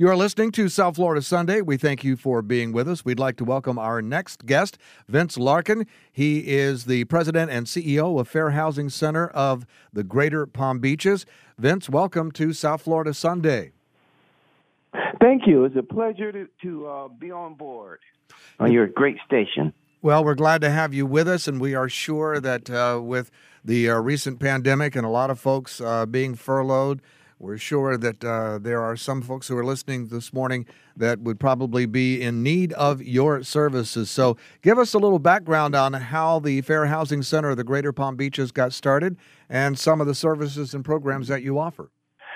You are listening to South Florida Sunday. We thank you for being with us. We'd like to welcome our next guest, Vince Larkin. He is the president and CEO of Fair Housing Center of the Greater Palm Beaches. Vince, welcome to South Florida Sunday. Thank you. It's a pleasure to, to uh, be on board on your great station. Well, we're glad to have you with us, and we are sure that uh, with the uh, recent pandemic and a lot of folks uh, being furloughed, we're sure that uh, there are some folks who are listening this morning that would probably be in need of your services. So, give us a little background on how the Fair Housing Center of the Greater Palm Beaches got started and some of the services and programs that you offer.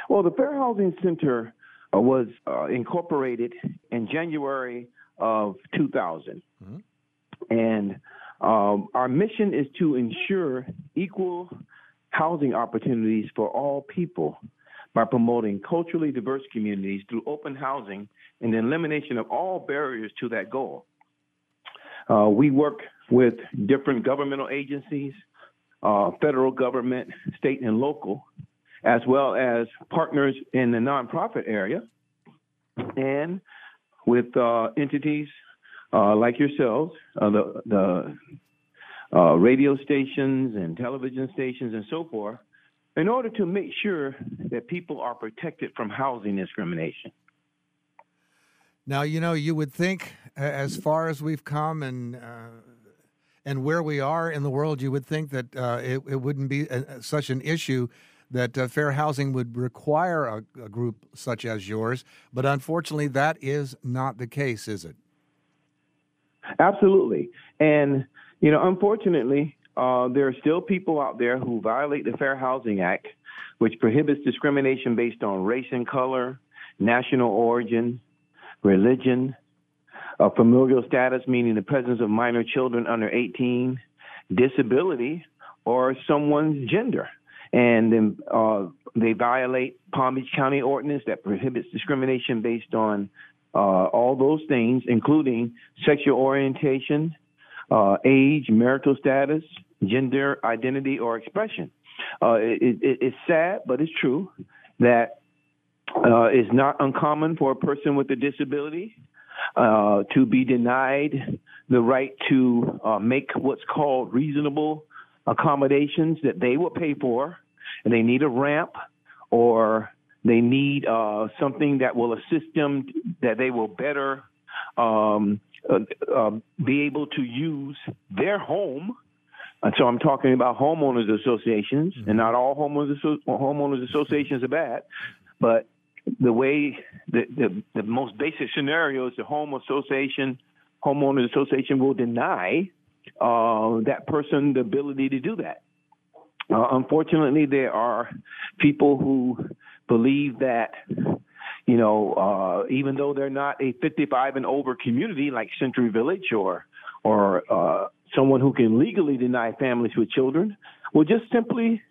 Well, the Fair Housing Center uh, was uh, incorporated in January of 2000. Mm-hmm. And um, our mission is to ensure equal housing opportunities for all people by promoting culturally diverse communities through open housing and the elimination of all barriers to that goal. Uh, we work with different governmental agencies, uh, federal government, state and local, as well as partners in the nonprofit area, and with uh, entities uh, like yourselves, uh, the, the uh, radio stations and television stations and so forth, in order to make sure that people are protected from housing discrimination. Now, you know, you would think as far as we've come and uh, and where we are in the world, you would think that uh, it, it wouldn't be a, such an issue that uh, fair housing would require a, a group such as yours. But unfortunately, that is not the case, is it? Absolutely. And, you know, unfortunately, uh, there are still people out there who violate the Fair Housing Act, which prohibits discrimination based on race and color, national origin, religion, familial status, meaning the presence of minor children under 18, disability, or someone's gender. And then uh, they violate Palm Beach County ordinance that prohibits discrimination based on uh, all those things, including sexual orientation, uh, age, marital status, gender identity, or expression. Uh, it, it, it's sad, but it's true that uh, it's not uncommon for a person with a disability uh, to be denied the right to uh, make what's called reasonable accommodations that they will pay for, and they need a ramp or they need uh, something that will assist them that they will better um, uh, uh, be able to use their home. And so I'm talking about homeowners associations, mm-hmm. and not all homeowners homeowners associations are bad, but the way the, the, the most basic scenario is the home association homeowners association will deny uh, that person the ability to do that. Uh, unfortunately, there are people who believe that you know, uh, even though they're not a 55 and over community like Century Village or or uh, someone who can legally deny families with children, will just simply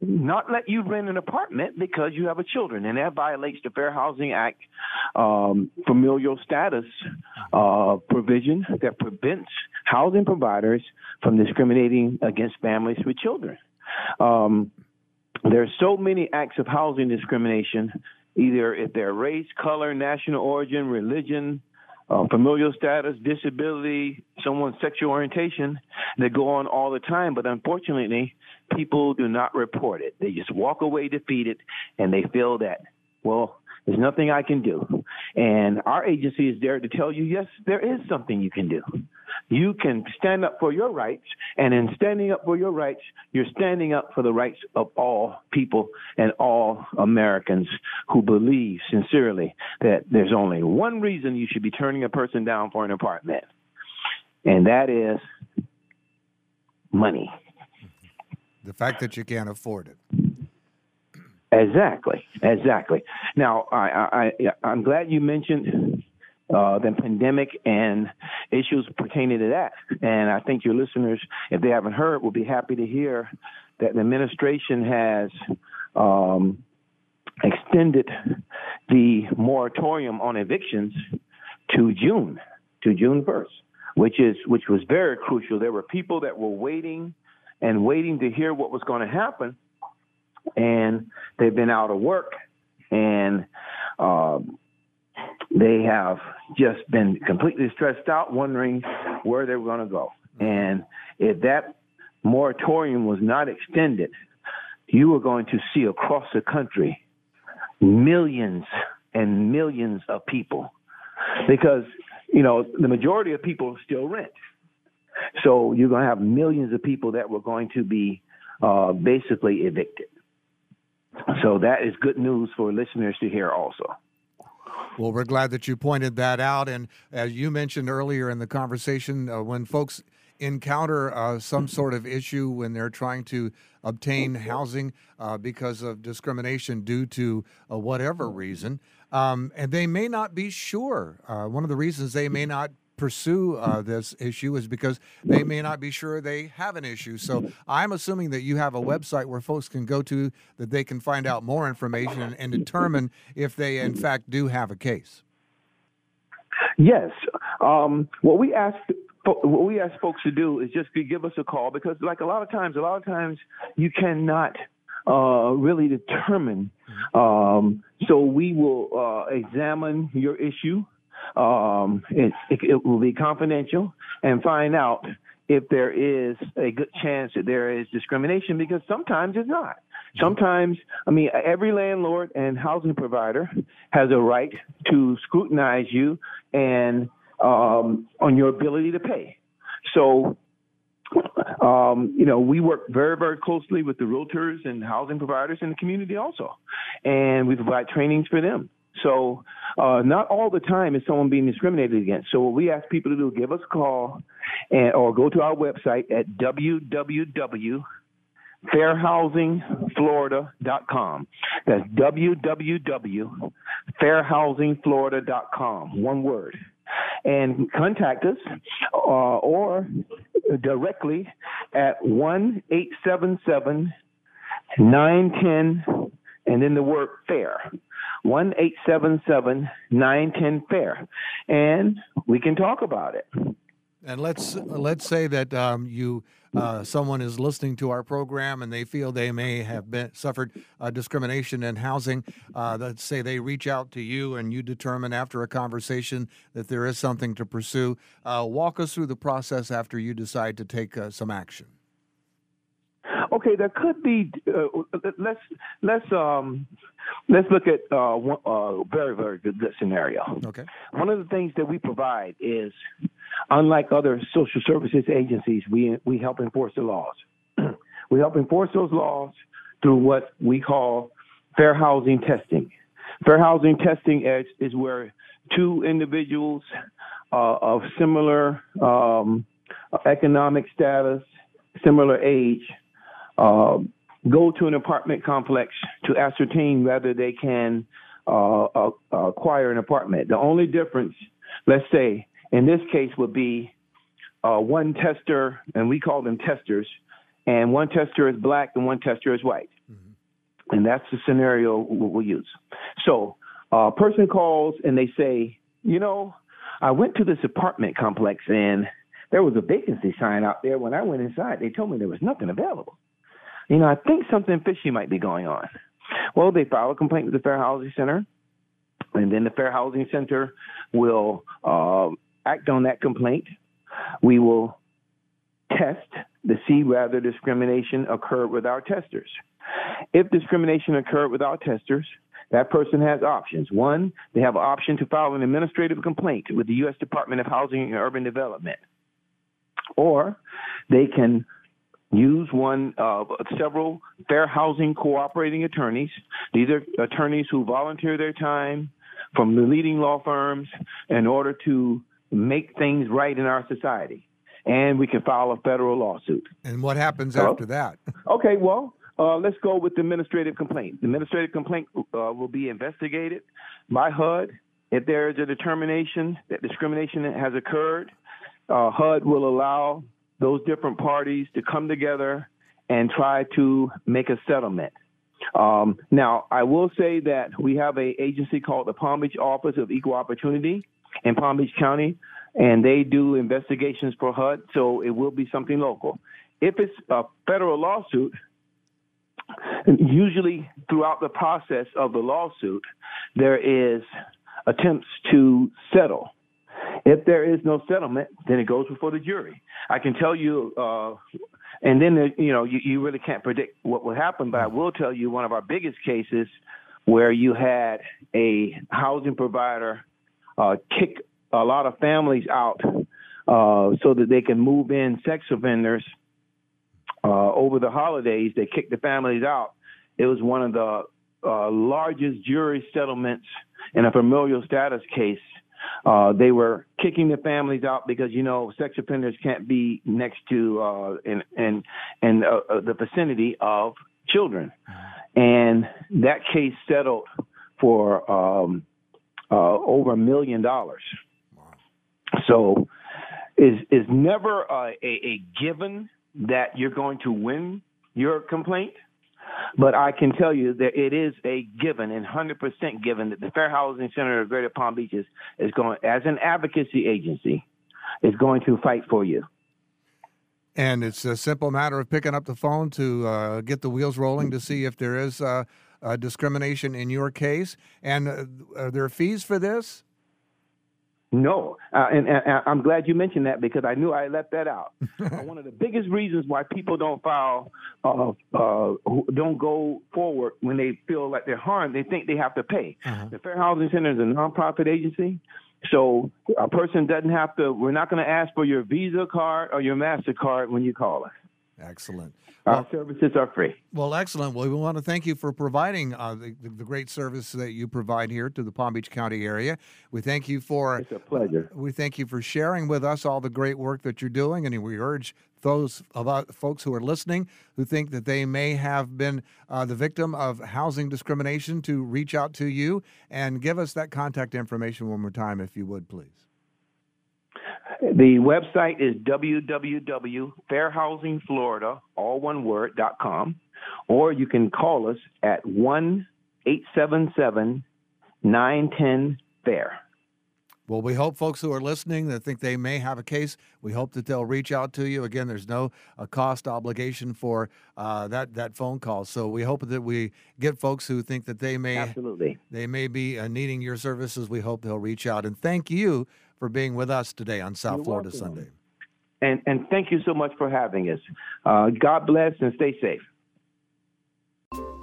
not let you rent an apartment because you have a children, and that violates the Fair Housing Act um, familial status uh, provision that prevents housing providers from discriminating against families with children. Um, are so many acts of housing discrimination either if they're race, color, national origin, religion, uh, familial status, disability, someone's sexual orientation They go on all the time. But unfortunately, people do not report it. They just walk away defeated and they feel that, well, there's nothing I can do. And our agency is there to tell you, yes, there is something you can do. You can stand up for your rights, and in standing up for your rights, you're standing up for the rights of all people and all Americans who believe sincerely that there's only one reason you should be turning a person down for an apartment, and that is money. The fact that you can't afford it. Exactly, exactly. Now, I, I, I'm glad you mentioned uh, the pandemic and issues pertaining to that. And I think your listeners, if they haven't heard, will be happy to hear that the administration has um, extended the moratorium on evictions to June, to June 1st, which is which was very crucial. There were people that were waiting and waiting to hear what was going to happen, and they've been out of work and. Um, they have just been completely stressed out, wondering where they were going to go. And if that moratorium was not extended, you were going to see across the country millions and millions of people because you know the majority of people still rent so you're going to have millions of people that were going to be uh, basically evicted so that is good news for listeners to hear also well, we're glad that you pointed that out. And as you mentioned earlier in the conversation, uh, when folks encounter uh, some sort of issue when they're trying to obtain housing uh, because of discrimination due to uh, whatever reason, um, and they may not be sure. Uh, one of the reasons they may not pursue uh, this issue is because they may not be sure they have an issue. So I'm assuming that you have a website where folks can go to that they can find out more information and, and determine if they, in fact, do have a case. Yes. Um, what we ask what we ask folks to do is just be, give us a call because, like a lot of times, a lot of times you cannot uh, really determine. Um, so we will uh, examine your issue. Um, it, it, it, will be confidential and find out if there is a good chance that there is discrimination because sometimes it's not. Sometimes, I mean, every landlord and housing provider has a right to scrutinize you and um, on your ability to pay. So, um, you know, we work very, very closely with the realtors and housing providers in the community also, and we provide trainings for them. So, uh, not all the time is someone being discriminated against. So, what we ask people to do, give us a call and, or go to our website at www.fairhousingflorida.com. That's www.fairhousingflorida.com. One word and contact us uh, or directly at 1 877 910 and then the word fair. 1 877 910 fair. And we can talk about it. And let's let's say that um, you uh, someone is listening to our program and they feel they may have been suffered uh, discrimination in housing. Uh, let's say they reach out to you and you determine after a conversation that there is something to pursue. Uh, walk us through the process after you decide to take uh, some action. Okay, there could be. Uh, let's let's um, let's look at uh, one, uh, very very good, good scenario. Okay. One of the things that we provide is, unlike other social services agencies, we we help enforce the laws. we help enforce those laws through what we call fair housing testing. Fair housing testing is, is where two individuals uh, of similar um, economic status, similar age, uh, go to an apartment complex to ascertain whether they can uh, uh, acquire an apartment. The only difference, let's say, in this case, would be uh, one tester, and we call them testers, and one tester is black and one tester is white. Mm-hmm. And that's the scenario we'll use. So a person calls and they say, you know, I went to this apartment complex and there was a vacancy sign out there. When I went inside, they told me there was nothing available you know, I think something fishy might be going on. Well, they file a complaint with the Fair Housing Center, and then the Fair Housing Center will uh, act on that complaint. We will test to see whether discrimination occurred with our testers. If discrimination occurred with our testers, that person has options. One, they have an option to file an administrative complaint with the U.S. Department of Housing and Urban Development. Or they can use one of several fair housing cooperating attorneys. These are attorneys who volunteer their time from the leading law firms in order to make things right in our society. And we can file a federal lawsuit. And what happens Hello? after that? okay, well, uh, let's go with the administrative complaint. The administrative complaint uh, will be investigated by HUD. If there is a determination that discrimination has occurred, uh, HUD will allow those different parties to come together and try to make a settlement. Um, now, I will say that we have an agency called the Palm Beach Office of Equal Opportunity in Palm Beach County, and they do investigations for HUD, so it will be something local. If it's a federal lawsuit, usually throughout the process of the lawsuit, there is attempts to settle. If there is no settlement, then it goes before the jury. I can tell you, uh, and then you know you, you really can't predict what will happen. But I will tell you one of our biggest cases where you had a housing provider uh, kick a lot of families out uh, so that they can move in sex offenders uh, over the holidays. They kicked the families out. It was one of the uh, largest jury settlements in a familial status case. Uh, they were kicking the families out because you know sex offenders can't be next to uh, in in, in uh, uh, the vicinity of children, and that case settled for um, uh, over a million dollars. So, is is never a, a, a given that you're going to win your complaint. But I can tell you that it is a given and 100% given that the Fair Housing Center of Greater Palm Beach is, going, as an advocacy agency, is going to fight for you. And it's a simple matter of picking up the phone to uh, get the wheels rolling to see if there is uh, discrimination in your case. And uh, are there fees for this? No, uh, and, and, I'm glad you mentioned that because I knew I left that out. one of the biggest reasons why people don't file, uh, uh don't go forward when they feel like they're harmed, they think they have to pay. Uh-huh. The Fair Housing Center is a nonprofit agency, so a person doesn't have to. We're not going to ask for your Visa card or your Mastercard when you call us. Excellent. Our well, services are free. Well, excellent. Well, we want to thank you for providing uh, the, the, great service that you provide here to the Palm Beach County area. We thank you for. It's a pleasure. we thank you for sharing with us all the great work that you're doing, and we urge those about folks who are listening who think that they may have been uh, the victim of housing discrimination to reach out to you and give us that contact information one more time, if you would, please. The website is www.fairhousingflorida, all one word, dot com, or you can call us at 1 877 910 FAIR. Well, we hope folks who are listening that think they may have a case, we hope that they'll reach out to you. Again, there's no uh, cost obligation for uh, that that phone call. So we hope that we get folks who think that they may absolutely they may be uh, needing your services. We hope they'll reach out. And thank you for being with us today on South You're Florida welcome. Sunday. And and thank you so much for having us. Uh, God bless and stay safe.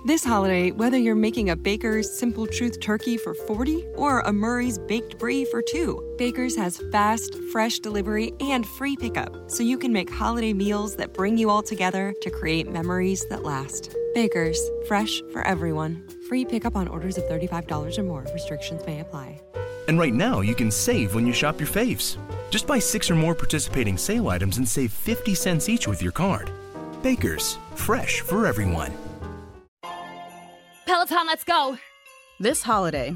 This holiday, whether you're making a Baker's Simple Truth turkey for 40 or a Murray's Baked Brie for 2, Baker's has fast, fresh delivery and free pickup, so you can make holiday meals that bring you all together to create memories that last. Baker's, fresh for everyone. Free pickup on orders of $35 or more. Restrictions may apply. And right now, you can save when you shop your faves. Just buy six or more participating sale items and save 50 cents each with your card. Baker's, fresh for everyone. Peloton, let's go! This holiday,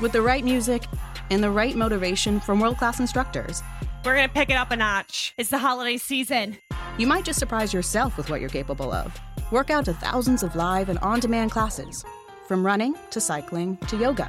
with the right music and the right motivation from world class instructors, we're gonna pick it up a notch. It's the holiday season. You might just surprise yourself with what you're capable of. Work out to thousands of live and on demand classes, from running to cycling to yoga.